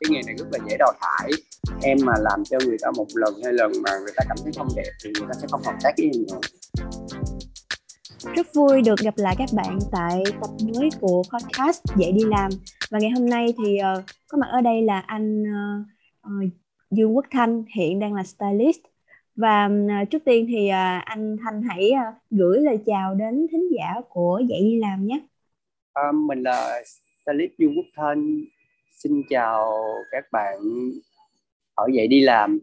cái nghề này rất là dễ đào thải em mà làm cho người ta một lần hai lần mà người ta cảm thấy không đẹp thì người ta sẽ không hợp tác với em nữa rất vui được gặp lại các bạn tại tập mới của podcast dễ đi làm và ngày hôm nay thì uh, có mặt ở đây là anh uh, uh, Dương Quốc Thanh hiện đang là stylist và uh, trước tiên thì uh, anh Thanh hãy uh, gửi lời chào đến thính giả của dạy đi làm nhé. À, mình là stylist Dương Quốc Thanh. Xin chào các bạn ở dạy đi làm.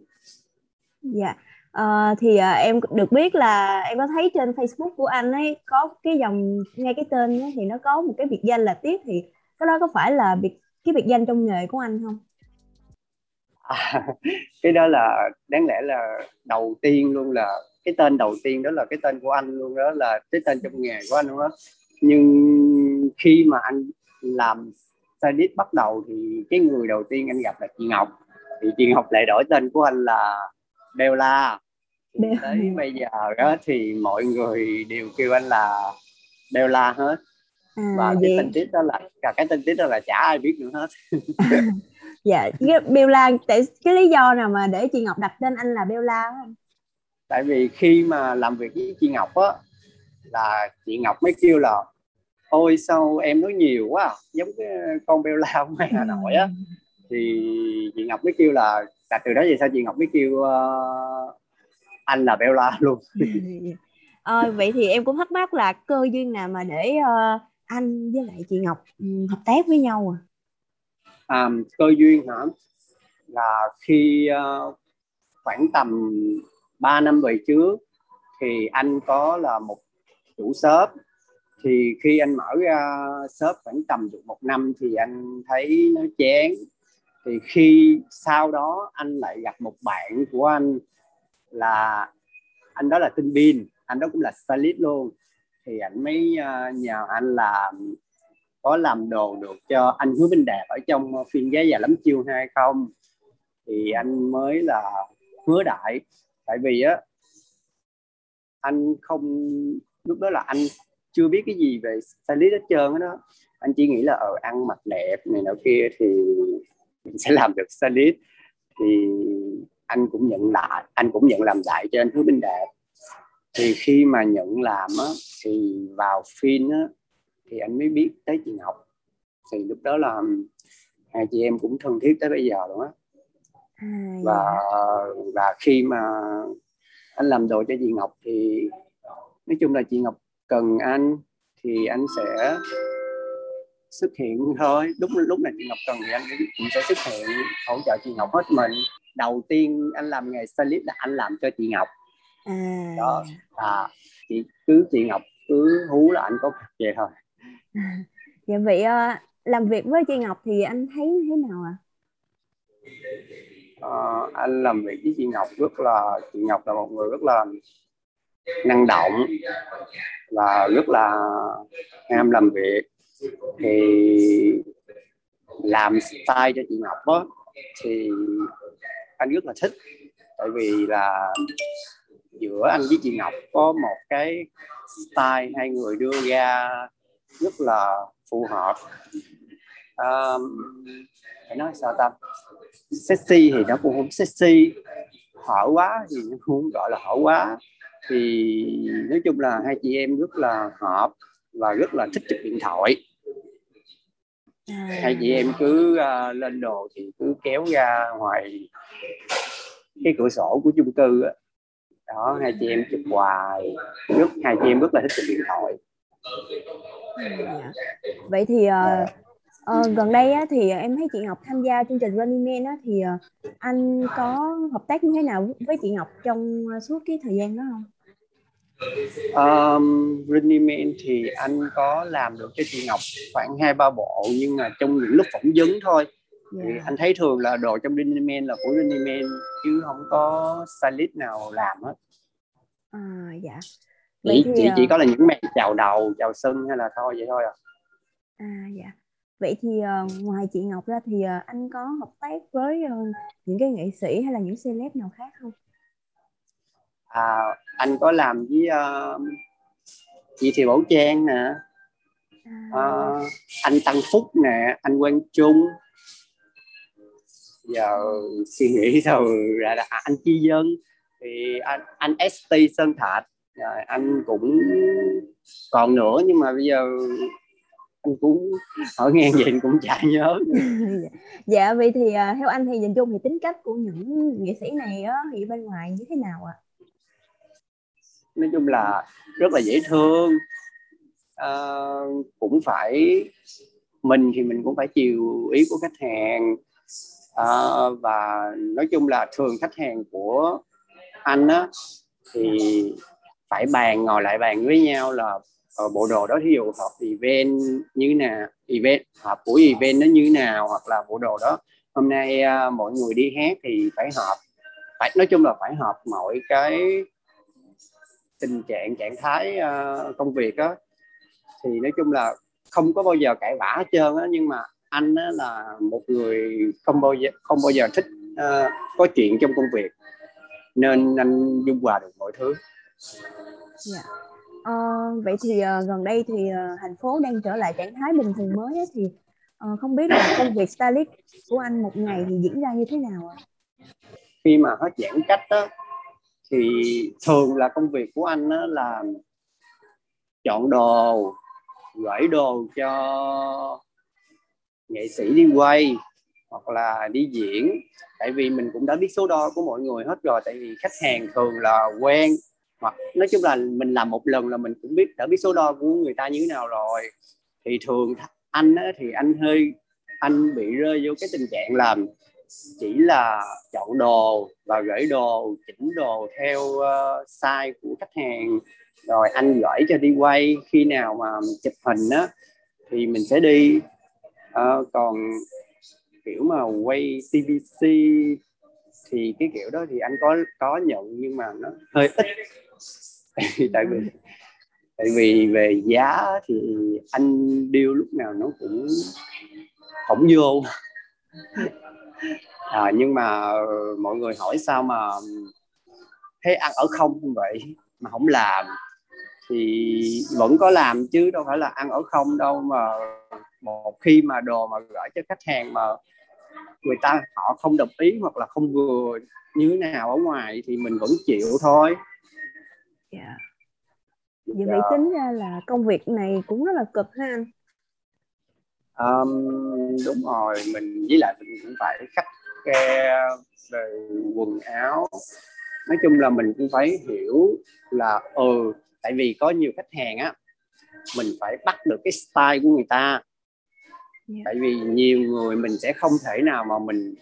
Dạ. Uh, thì uh, em được biết là em có thấy trên Facebook của anh ấy có cái dòng ngay cái tên ấy, thì nó có một cái biệt danh là tiếp thì cái đó có phải là biệt cái biệt danh trong nghề của anh không? À, cái đó là đáng lẽ là đầu tiên luôn là cái tên đầu tiên đó là cái tên của anh luôn đó là cái tên trong nghề của anh luôn đó nhưng khi mà anh làm stylist bắt đầu thì cái người đầu tiên anh gặp là chị Ngọc. Thì chị Ngọc lại đổi tên của anh là Bella. Tới bây giờ đó thì mọi người đều kêu anh là Bella hết. À, và cái tên tiết đó là cả cái tên tiết đó là chả ai biết nữa hết. Dạ cái Bella tại cái lý do nào mà để chị Ngọc đặt tên anh là Bella không tại vì khi mà làm việc với chị Ngọc á là chị Ngọc mới kêu là ôi sao em nói nhiều quá giống cái con Bella ngoài Hà Nội á. Thì chị Ngọc mới kêu là là từ đó về sao chị Ngọc mới kêu uh, anh là Bella luôn? À, vậy thì em cũng thắc mắc là cơ duyên nào mà để uh, anh với lại chị Ngọc um, hợp tác với nhau à? à cơ duyên hả? Là khi uh, khoảng tầm 3 năm về trước thì anh có là một chủ shop thì khi anh mở ra shop khoảng tầm được một năm thì anh thấy nó chán. Thì khi sau đó anh lại gặp một bạn của anh là anh đó là tinh bin anh đó cũng là stylist luôn. Thì anh mới uh, nhờ anh làm có làm đồ được cho anh Hứa Minh Đạt ở trong phim Giá già lắm chiêu hay không. Thì anh mới là hứa đại. Tại vì á anh không lúc đó là anh chưa biết cái gì về stylist hết trơn đó. Anh chỉ nghĩ là ở ờ, ăn mặc đẹp này nọ kia thì mình sẽ làm được stylist. Thì anh cũng nhận lại anh cũng nhận làm lại cho anh Hứa Minh Đạt. Thì khi mà nhận làm á thì vào phim á thì anh mới biết tới chị Ngọc. Thì lúc đó là hai chị em cũng thân thiết tới bây giờ luôn á. À, và và khi mà anh làm đồ cho chị Ngọc thì nói chung là chị Ngọc cần anh thì anh sẽ xuất hiện thôi. Lúc lúc này chị Ngọc cần thì anh cũng sẽ xuất hiện hỗ trợ chị Ngọc hết mình. Đầu tiên anh làm nghề stylist là anh làm cho chị Ngọc. À. đó. À chị cứ chị Ngọc cứ hú là anh có mặt vậy thôi. À, dạ vậy uh, làm việc với chị Ngọc thì anh thấy thế nào ạ? À? uh, anh làm việc với chị Ngọc rất là chị Ngọc là một người rất là năng động và rất là ham làm việc thì làm style cho chị Ngọc đó thì anh rất là thích. Tại vì là giữa anh với chị Ngọc có một cái style hai người đưa ra rất là phù hợp. Um, phải nói sao ta? Sexy thì nó cũng không sexy hở quá thì nó cũng gọi là hở quá thì nói chung là hai chị em rất là hợp và rất là thích chụp điện thoại. À. hai chị em cứ uh, lên đồ thì cứ kéo ra ngoài cái cửa sổ của chung cư đó, đó hai chị em chụp hoài rất hai chị em rất là thích chụp điện thoại. À, vậy thì uh, Ờ, gần đây á, thì em thấy chị Ngọc tham gia chương trình Running Man á, thì uh, anh có hợp tác như thế nào với chị Ngọc trong suốt cái thời gian đó không? Um, Running Man thì anh có làm được cho chị Ngọc khoảng hai ba bộ nhưng mà trong những lúc phỏng vấn thôi. Yeah. Thì dạ. anh thấy thường là đồ trong Running Man là của Running Man chứ không có stylist nào làm hết. À, dạ. Vậy chỉ, thì, chỉ, chỉ có là những màn chào đầu, chào sân hay là thôi vậy thôi à. À dạ vậy thì uh, ngoài chị Ngọc ra thì uh, anh có hợp tác với uh, những cái nghệ sĩ hay là những celeb nào khác không? À, anh có làm với uh, chị Thị Bảo Trang nè, uh, anh Tăng Phúc nè, anh Quang Trung, giờ suy nghĩ rồi ra là à, anh chi dân. Thì anh anh ST Sơn Thạch. Rồi anh cũng còn nữa nhưng mà bây giờ anh cũng hỏi nghe vậy cũng chả nhớ. Dạ vậy thì uh, theo anh thì nhìn chung thì tính cách của những nghệ sĩ này á thì bên ngoài như thế nào ạ? à? Nói chung là rất là dễ thương. À, cũng phải mình thì mình cũng phải chiều ý của khách hàng. À, và nói chung là thường khách hàng của anh á thì phải bàn ngồi lại bàn với nhau là ờ, bộ đồ đó thí dụ hợp event như nào event hợp của event nó như nào hoặc là bộ đồ đó hôm nay uh, mọi người đi hát thì phải hợp, phải nói chung là phải hợp mọi cái tình trạng trạng thái uh, công việc á thì nói chung là không có bao giờ cãi vã hết trơn á nhưng mà anh á, là một người không bao giờ không bao giờ thích uh, có chuyện trong công việc nên anh dung hòa được mọi thứ. Yeah. Dạ. Uh, vậy thì uh, gần đây thì uh, thành phố đang trở lại trạng thái bình thường mới ấy, thì uh, không biết là công việc stylist của anh một ngày thì diễn ra như thế nào ạ? Khi mà hết giãn cách đó, thì thường là công việc của anh đó là chọn đồ, gửi đồ cho nghệ sĩ đi quay hoặc là đi diễn. Tại vì mình cũng đã biết số đo của mọi người hết rồi tại vì khách hàng thường là quen. Hoặc nói chung là mình làm một lần là mình cũng biết đã biết số đo của người ta như thế nào rồi. Thì thường anh á, thì anh hơi anh bị rơi vô cái tình trạng làm chỉ là chọn đồ và gửi đồ chỉnh đồ theo uh, size của khách hàng. Rồi anh gửi cho đi quay khi nào mà chụp hình á thì mình sẽ đi. Uh, còn kiểu mà quay TVC thì cái kiểu đó thì anh có có nhận nhưng mà nó hơi ít. Tại vì tại vì về giá thì anh điêu lúc nào nó cũng không vô à, nhưng mà mọi người hỏi sao mà thấy ăn ở không vậy mà không làm thì vẫn có làm chứ đâu phải là ăn ở không đâu mà một khi mà đồ mà gửi cho khách hàng mà người ta họ không đồng ý hoặc là không vừa như thế nào ở ngoài thì mình vẫn chịu thôi yeah. Dạ. vậy vậy tính ra là công việc này cũng rất là cực ha anh um, đúng rồi mình với lại mình cũng phải khắc khe về quần áo. Nói chung là mình cũng phải hiểu là ừ tại vì có nhiều khách hàng á mình phải bắt được cái style của người ta. Yeah. Tại vì nhiều người mình sẽ không thể nào mà mình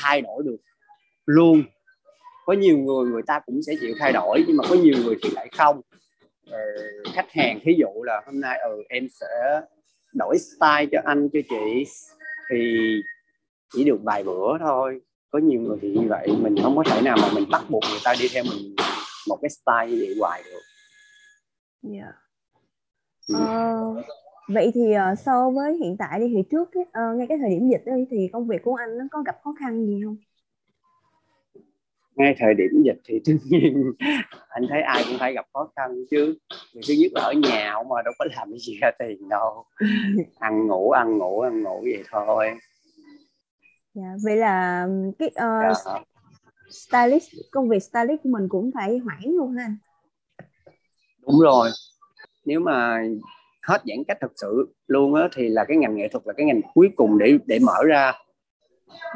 thay đổi được luôn. Có nhiều người người ta cũng sẽ chịu thay đổi nhưng mà có nhiều người thì lại không. Ờ, khách hàng thí dụ là hôm nay ừ em sẽ đổi style cho anh cho chị thì chỉ được vài bữa thôi có nhiều người thì như vậy mình không có thể nào mà mình bắt buộc người ta đi theo mình một cái style như vậy hoài được yeah. Dạ. uh, ờ, vậy thì uh, so với hiện tại đi thì trước uh, ngay cái thời điểm dịch ấy, thì công việc của anh nó có gặp khó khăn gì không ngay thời điểm dịch thì tất nhiên anh thấy ai cũng phải gặp khó khăn chứ. Vì thứ nhất là ở nhà mà đâu có làm cái gì ra tiền đâu. Ăn ngủ ăn ngủ ăn ngủ vậy thôi. Dạ, vậy là cái uh, dạ. stylist công việc stylist của mình cũng phải hoãn luôn ha đúng rồi. Nếu mà hết giãn cách thật sự luôn á thì là cái ngành nghệ thuật là cái ngành cuối cùng để để mở ra.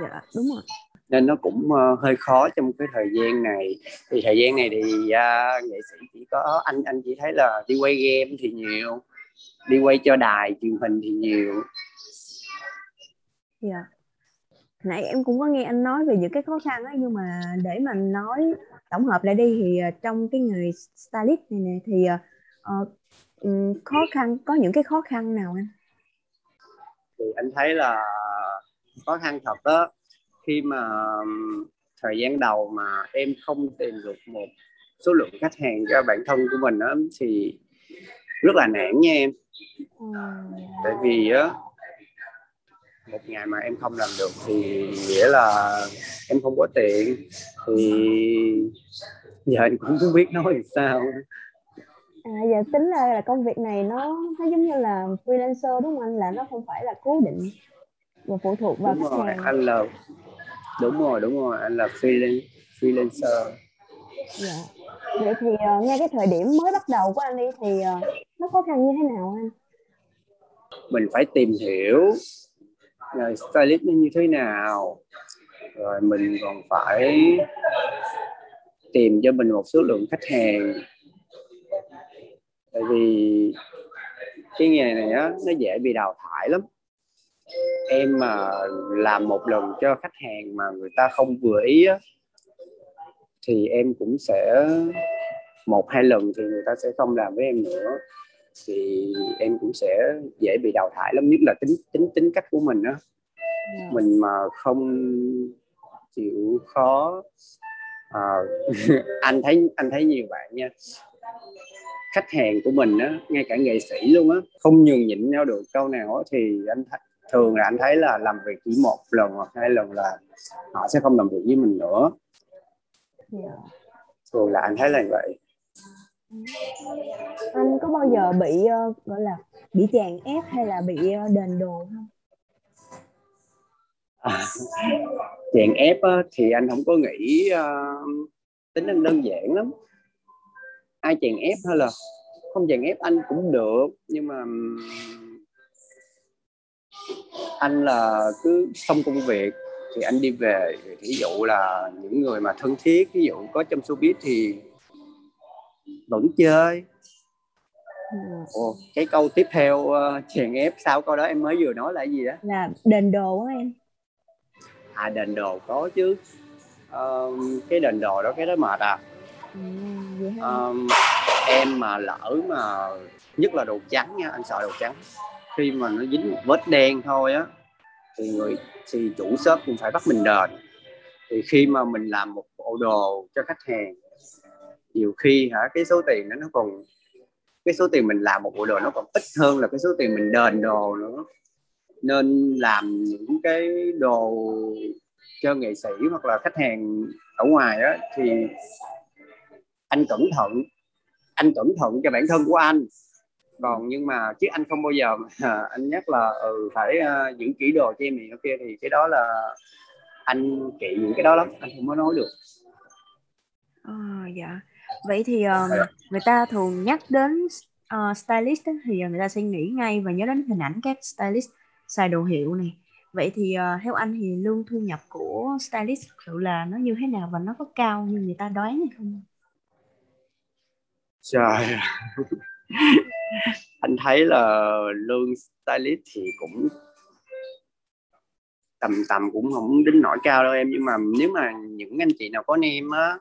Dạ đúng rồi nên nó cũng uh, hơi khó trong cái thời gian này. Thì thời gian này thì uh, nghệ sĩ chỉ có anh anh chỉ thấy là đi quay game thì nhiều đi quay cho đài truyền hình thì nhiều. Dạ. Yeah. nãy em cũng có nghe anh nói về những cái khó khăn ấy nhưng mà để mà nói tổng hợp lại đi thì uh, trong cái nghề stylist này nè thì uh, khó khăn có những cái khó khăn nào anh? Thì anh thấy là khó khăn thật đó khi mà thời gian đầu mà em không tìm được một số lượng khách hàng cho bản thân của mình đó, thì rất là nản nha em. Tại vì á một ngày mà em không làm được thì nghĩa là em không có tiền thì giờ anh cũng không biết nói sao. À, giờ tính ra là công việc này nó nó giống như là freelancer đúng không anh? Là nó không phải là cố định và phụ thuộc vào đúng khách rồi, hàng. anh là đúng rồi đúng rồi anh là freelance freelancer. Dạ. Vậy thì uh, ngay cái thời điểm mới bắt đầu của anh đi thì uh, nó khó khăn như thế nào anh? Mình phải tìm hiểu rồi stylist nó như thế nào rồi mình còn phải tìm cho mình một số lượng khách hàng. Tại vì cái nghề này á nó dễ bị đào thải lắm em mà làm một lần cho khách hàng mà người ta không vừa ý á thì em cũng sẽ một hai lần thì người ta sẽ không làm với em nữa thì em cũng sẽ dễ bị đào thải lắm nhất là tính tính tính cách của mình á yeah. mình mà không chịu khó à, anh thấy anh thấy nhiều bạn nha khách hàng của mình á ngay cả nghệ sĩ luôn á không nhường nhịn nhau được câu nào á thì anh th- thường là anh thấy là làm việc chỉ một lần hoặc hai lần là họ sẽ không làm việc với mình nữa. Yeah. thường là anh thấy là vậy. Anh có bao giờ bị uh, gọi là bị chèn ép hay là bị uh, đền đồ không? À, chèn ép uh, thì anh không có nghĩ uh, tính anh đơn giản lắm. Ai chèn ép hay là không chèn ép anh cũng được nhưng mà anh là cứ xong công việc thì anh đi về ví dụ là những người mà thân thiết ví dụ có trong showbiz thì vẫn chơi. Ồ, cái câu tiếp theo uh, chèn ép sau câu đó em mới vừa nói là gì đó? Là đền đồ á em. À đền đồ có chứ. Uh, cái đền đồ đó cái đó mệt à. Uh, em mà lỡ mà nhất là đồ trắng nha anh sợ đồ trắng khi mà nó dính một vết đen thôi á, thì người, thì chủ shop cũng phải bắt mình đền. Thì khi mà mình làm một bộ đồ cho khách hàng, nhiều khi hả, cái số tiền đó nó còn, cái số tiền mình làm một bộ đồ nó còn ít hơn là cái số tiền mình đền đồ nữa. Nên làm những cái đồ cho nghệ sĩ hoặc là khách hàng ở ngoài á, thì anh cẩn thận, anh cẩn thận cho bản thân của anh còn nhưng mà chứ anh không bao giờ mà anh nhắc là ừ phải uh, giữ kỹ đồ cho em này kia thì cái đó là anh kỵ những cái đó lắm anh không có nói được. À, dạ. Vậy thì um, người ta thường nhắc đến uh, stylist thì người ta sẽ nghĩ ngay và nhớ đến hình ảnh các stylist xài đồ hiệu này. Vậy thì uh, theo anh thì lương thu nhập của stylist thực sự là nó như thế nào và nó có cao như người ta đoán hay không? Trời anh thấy là lương stylist thì cũng tầm tầm cũng không đến nỗi cao đâu em. Nhưng mà nếu mà những anh chị nào có nem á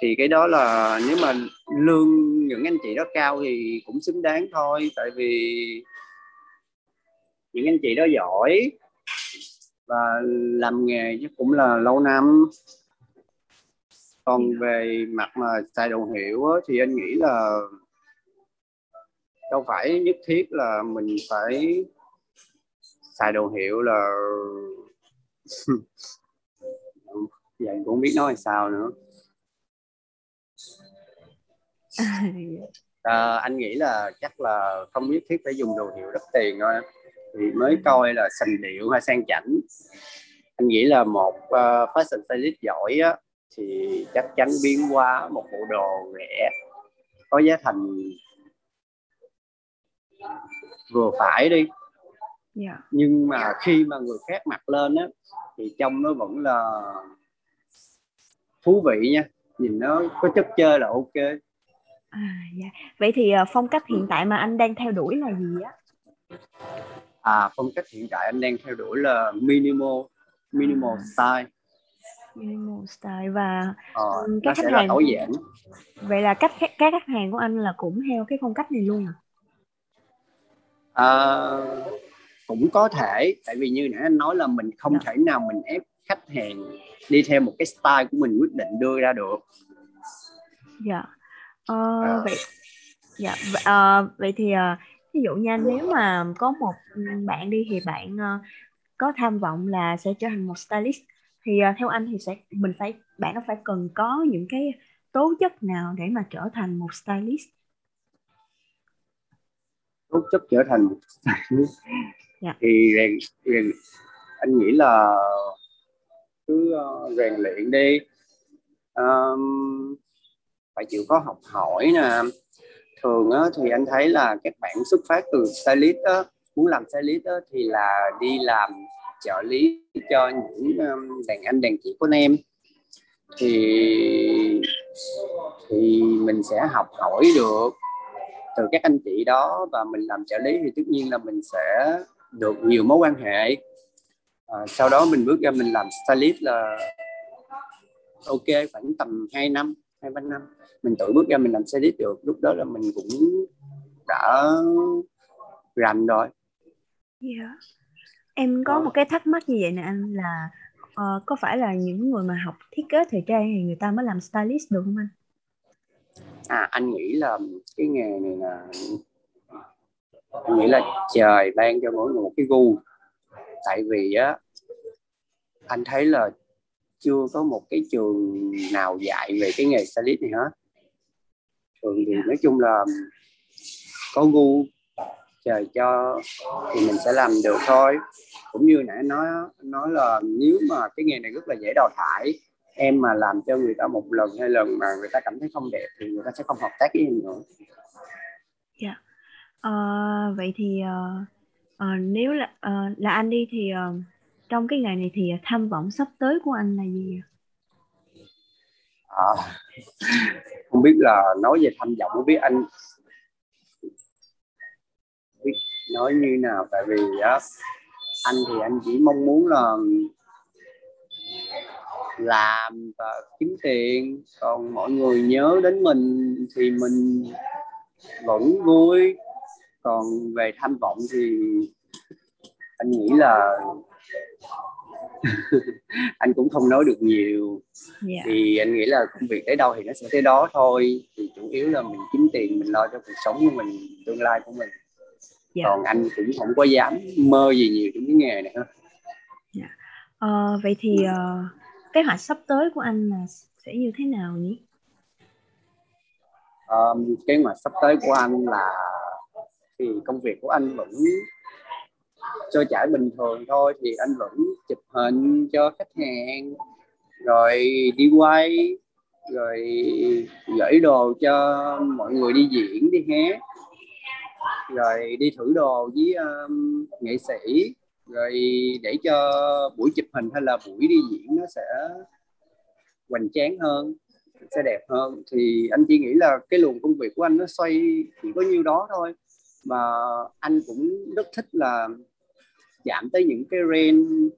thì cái đó là nếu mà lương những anh chị đó cao thì cũng xứng đáng thôi. Tại vì những anh chị đó giỏi và làm nghề chứ cũng là lâu năm. Còn về mặt mà xài đồ hiệu á, thì anh nghĩ là đâu phải nhất thiết là mình phải xài đồ hiệu là giờ cũng không biết nói sao nữa. À, anh nghĩ là chắc là không biết thiết phải dùng đồ hiệu đắt tiền thôi thì mới coi là sành điệu hay sang chảnh. Anh nghĩ là một uh, fashion stylist giỏi á, thì chắc chắn biến hóa một bộ đồ rẻ có giá thành vừa phải đi yeah. Dạ. nhưng mà khi mà người khác mặc lên á thì trông nó vẫn là thú vị nha nhìn nó có chất chơi là ok à, dạ. vậy thì uh, phong cách hiện tại mà anh đang theo đuổi là gì á à phong cách hiện tại anh đang theo đuổi là minimal minimal à. style minimal style và ờ, các khách hàng tối giản vậy là cách các khách hàng của anh là cũng theo cái phong cách này luôn à à, cũng có thể tại vì như nãy anh nói là mình không dạ. thể nào mình ép khách hàng đi theo một cái style của mình quyết định đưa ra được dạ ờ, à. vậy dạ uh, vậy thì uh, ví dụ nha nếu mà có một bạn đi thì bạn uh, có tham vọng là sẽ trở thành một stylist thì uh, theo anh thì sẽ mình phải bạn nó phải cần có những cái tố chất nào để mà trở thành một stylist tố chất trở thành một yeah. Dạ. thì rèn, rèn anh nghĩ là cứ uh, rèn luyện đi um, phải chịu khó học hỏi nè thường á, thì anh thấy là các bạn xuất phát từ stylist á, muốn làm stylist á, thì là đi làm trợ lý cho những um, đàn anh đàn chị của anh em thì thì mình sẽ học hỏi được từ các anh chị đó và mình làm trợ lý thì tất nhiên là mình sẽ được nhiều mối quan hệ. À, sau đó mình bước ra mình làm stylist là ok khoảng tầm 2 năm hai ba năm. Mình tự bước ra mình làm stylist được. Lúc đó là mình cũng đã rành rồi. Yeah. Dạ. em có một cái thắc mắc như vậy nè anh là uh, có phải là những người mà học thiết kế thời trang thì người ta mới làm stylist được không anh à anh nghĩ là cái nghề này là, anh nghĩ là trời ban cho mỗi người một cái gu. Tại vì á, anh thấy là chưa có một cái trường nào dạy về cái nghề stylist này hết. Thường thì nói chung là có gu, trời cho thì mình sẽ làm được thôi. Cũng như nãy nói nói là nếu mà cái nghề này rất là dễ đào thải em mà làm cho người ta một lần hai lần mà người ta cảm thấy không đẹp thì người ta sẽ không hợp tác với em nữa. Dạ. Yeah. uh, vậy thì uh, uh, nếu là uh, là anh đi thì uh, trong cái ngày này thì tham vọng sắp tới của anh là gì à, không biết là nói về tham vọng không biết anh biết nói như nào tại vì á anh thì anh chỉ mong muốn là làm và kiếm tiền còn mọi người nhớ đến mình thì mình vẫn vui còn về tham vọng thì anh nghĩ là anh cũng không nói được nhiều yeah. Dạ. thì anh nghĩ là công việc tới đâu thì nó sẽ tới đó thôi thì chủ yếu là mình kiếm tiền mình lo cho cuộc sống của mình tương lai của mình yeah. Dạ. còn anh cũng không có dám mơ gì nhiều trong cái nghề này hết yeah. Dạ. ờ, vậy thì uh, kế hoạch sắp tới của anh là sẽ như thế nào nhỉ? Um, kế hoạch sắp tới của anh là thì công việc của anh vẫn trôi chảy bình thường thôi thì anh vẫn chụp hình cho khách hàng rồi đi quay rồi gửi đồ cho mọi người đi diễn đi hát rồi đi thử đồ với um, nghệ sĩ rồi để cho buổi chụp hình hay là buổi đi diễn nó sẽ hoành tráng hơn sẽ đẹp hơn. Thì anh chỉ nghĩ là cái luồng công việc của anh nó xoay chỉ có nhiêu đó thôi. Mà anh cũng rất thích là giảm tới những cái range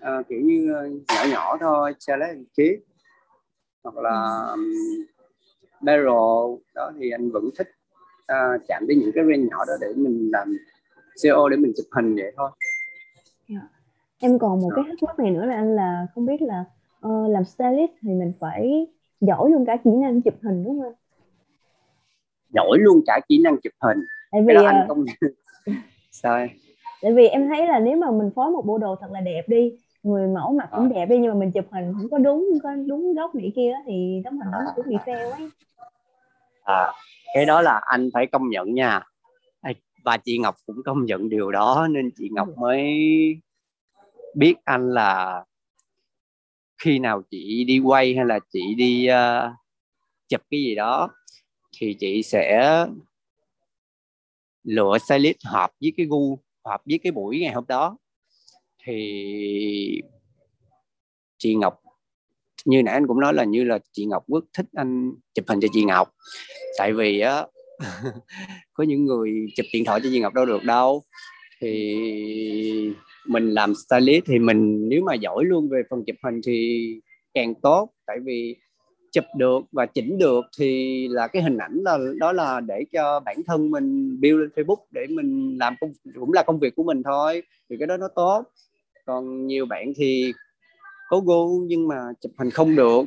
à, kiểu như à, nhỏ nhỏ thôi challenge chế hoặc là barrel đó thì anh vẫn thích à, chạm tới những cái range nhỏ đó để mình làm CO để mình chụp hình vậy thôi yeah. Dạ. em còn một cái thắc mắc này nữa là anh là không biết là uh, làm stylist thì mình phải giỏi luôn cả kỹ năng chụp hình đúng không giỏi luôn cả kỹ năng chụp hình tại vì anh không sao tại vì em thấy là nếu mà mình phối một bộ đồ thật là đẹp đi người mẫu mặt cũng à. đẹp đi nhưng mà mình chụp hình không có đúng không có đúng góc này kia thì tấm hình nó cũng bị fail ấy à cái đó là anh phải công nhận nha và chị Ngọc cũng công nhận điều đó nên chị Ngọc ừ. mới biết anh là khi nào chị đi quay hay là chị đi uh, chụp cái gì đó thì chị sẽ lựa stylist hợp với cái gu hợp với cái buổi ngày hôm đó thì chị Ngọc như nãy anh cũng nói là như là chị Ngọc rất thích anh chụp hình cho chị Ngọc tại vì á có những người chụp điện thoại cho Duy Ngọc đâu được đâu. Thì mình làm stylist thì mình, nếu mà giỏi luôn về phần chụp hình thì càng tốt. Tại vì chụp được và chỉnh được thì là cái hình ảnh là, đó là để cho bản thân mình build lên Facebook để mình làm công, cũng là công việc của mình thôi, thì cái đó nó tốt. Còn nhiều bạn thì có gu nhưng mà chụp hình không được.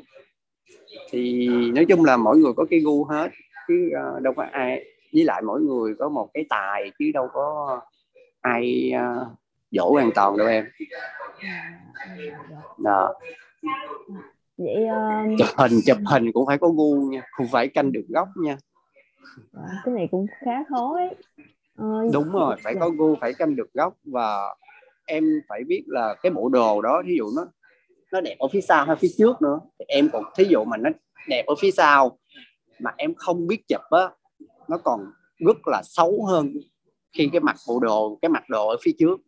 Thì nói chung là mỗi người có cái gu hết chứ uh, đâu có ai với lại mỗi người có một cái tài chứ đâu có ai uh, dỗ hoàn toàn đâu em. Đó. Vậy uh... chụp hình chụp hình cũng phải có gu nha không phải canh được góc nha. Cái này cũng khá khó ấy. Uh, đúng rồi phải có gu phải canh được góc và em phải biết là cái bộ đồ đó ví dụ nó nó đẹp ở phía sau hay phía trước nữa. Thì em còn thí dụ mà nó đẹp ở phía sau mà em không biết chụp á nó còn rất là xấu hơn khi cái mặt bộ đồ cái mặt đồ ở phía trước.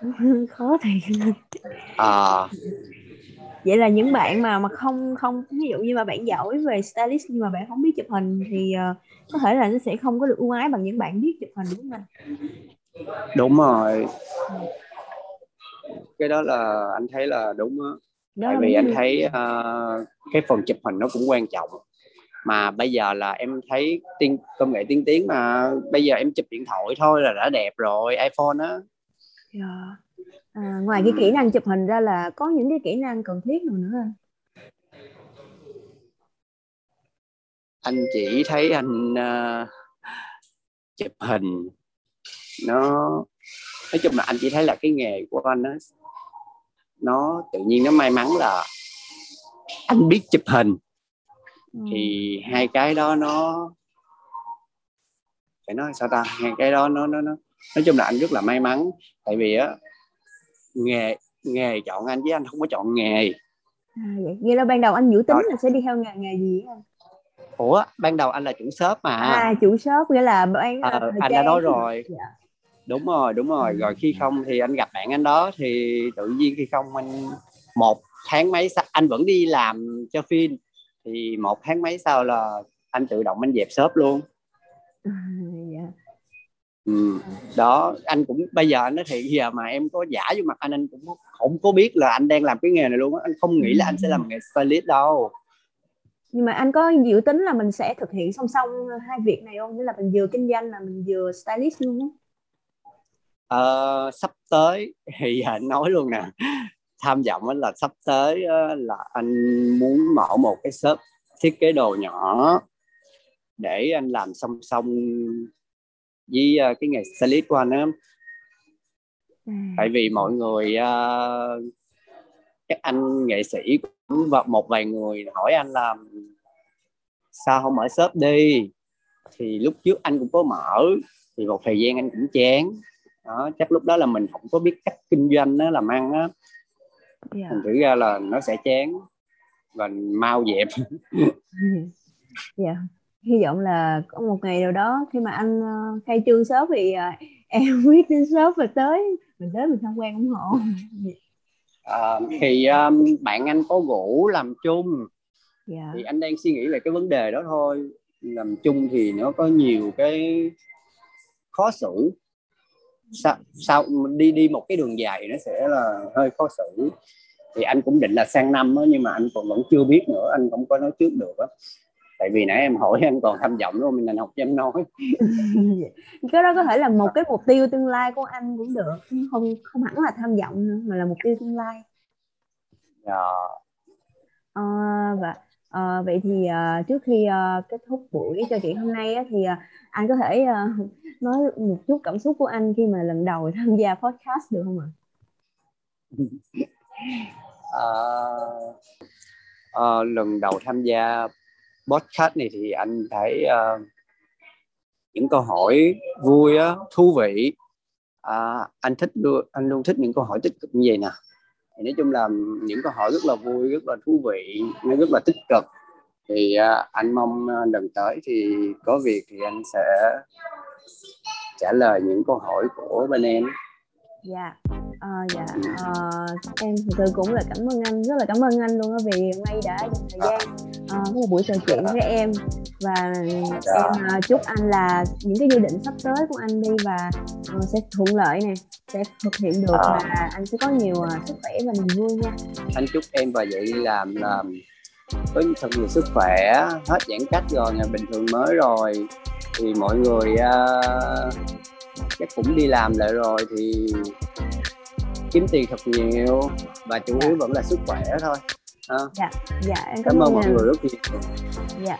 Khó thiệt. À, vậy là những bạn mà mà không không ví dụ như mà bạn giỏi về stylist nhưng mà bạn không biết chụp hình thì uh, có thể là nó sẽ không có được ưu ái bằng những bạn biết chụp hình đúng không anh? Đúng rồi. Cái đó là anh thấy là đúng đó. Đó tại vì anh thấy uh, cái phần chụp hình nó cũng quan trọng mà bây giờ là em thấy tiên công nghệ tiên tiến mà bây giờ em chụp điện thoại thôi là đã đẹp rồi iPhone á yeah. Dạ. à, ngoài cái kỹ năng chụp hình ra là có những cái kỹ năng cần thiết nào nữa không? anh chỉ thấy anh uh, chụp hình nó nói chung là anh chỉ thấy là cái nghề của anh nó nó tự nhiên nó may mắn là anh biết chụp hình. Ừ. thì hai cái đó nó phải nói sao ta? Hai cái đó nó nó nó nói chung là anh rất là may mắn. Tại vì á nghề nghề chọn anh với anh không có chọn nghề. À, vậy vậy là ban đầu anh dự tính là sẽ đi theo nghề nghề gì anh? Ủa ban đầu anh là chủ shop mà. À chủ shop nghĩa là bán à, anh đã nói rồi. Dạ. Đúng rồi đúng rồi. Rồi khi không thì anh gặp bạn anh đó thì tự nhiên khi không anh một tháng mấy sau anh vẫn đi làm cho phim thì một tháng mấy sau là anh tự động anh dẹp shop luôn. À, dạ. ừ. đó anh cũng bây giờ anh nói thiệt giờ mà em có giả vô mặt anh anh cũng không có biết là anh đang làm cái nghề này luôn á. Anh không nghĩ là anh sẽ làm nghề stylist đâu. Nhưng mà anh có dự tính là mình sẽ thực hiện song song hai việc này không? Nghĩa là mình vừa kinh doanh là mình vừa stylist luôn á ờ, sắp tới thì anh nói luôn nè tham vọng là sắp tới là anh muốn mở một cái shop thiết kế đồ nhỏ để anh làm song song với ờ, cái nghề stylist của anh á. À. tại vì mọi người uh, các anh nghệ sĩ cũng một vài người hỏi anh là sao không mở shop đi? Thì lúc trước anh cũng có mở thì một thời gian anh cũng chán đó chắc lúc đó là mình không có biết cách kinh doanh nó làm ăn á yeah. Dạ. thành thử ra là nó sẽ chán và mau dẹp dạ yeah. hy vọng là có một ngày nào đó khi mà anh uh, khai trương shop thì uh, em biết đến shop và tới mình tới mình tham quan ủng hộ à, thì um, bạn anh có gũ làm chung yeah. Dạ. thì anh đang suy nghĩ về cái vấn đề đó thôi làm chung thì nó có nhiều cái khó xử sao sao đi đi một cái đường dài nó sẽ là hơi khó xử. Thì anh cũng định là sang năm đó, nhưng mà anh còn vẫn chưa biết nữa anh không có nói trước được á. Tại vì nãy em hỏi anh còn tham vọng đúng không nên anh học cho em nói. Cái đó có thể là một cái mục tiêu tương lai của anh cũng được không không hẳn là tham vọng nữa mà là mục tiêu tương lai. Dạ. à, và à, vậy thì à, trước khi à, kết thúc buổi trò chuyện hôm nay á, thì à, anh có thể à, nói một chút cảm xúc của anh khi mà lần đầu tham gia podcast được không ạ? À, à, lần đầu tham gia podcast này thì anh thấy uh, những câu hỏi vui á, thú vị à, anh thích luôn anh luôn thích những câu hỏi tích cực như vậy nè thì nói chung là những câu hỏi rất là vui rất là thú vị nó rất là tích cực. Thì uh, anh mong uh, lần tới thì có việc thì anh sẽ trả lời những câu hỏi của bên em. Dạ. À, dạ. À, em thực sự cũng là cảm ơn anh rất là cảm ơn anh luôn á vì hôm nay đã dành thời gian à, có một buổi trò chuyện với em và dạ. em à, chúc anh là những cái dự định sắp tới của anh đi và uh, sẽ thuận lợi nè sẽ thực hiện được à. và anh sẽ có nhiều uh, sức khỏe và niềm vui nha anh chúc em và vậy làm làm có thật nhiều sức khỏe hết giãn cách rồi ngày bình thường mới rồi thì mọi người uh, chắc cũng đi làm lại rồi thì kiếm tiền thật nhiều và chủ yếu vẫn là sức khỏe thôi à. dạ dạ em cảm, cảm ơn mọi người rất nhiều dạ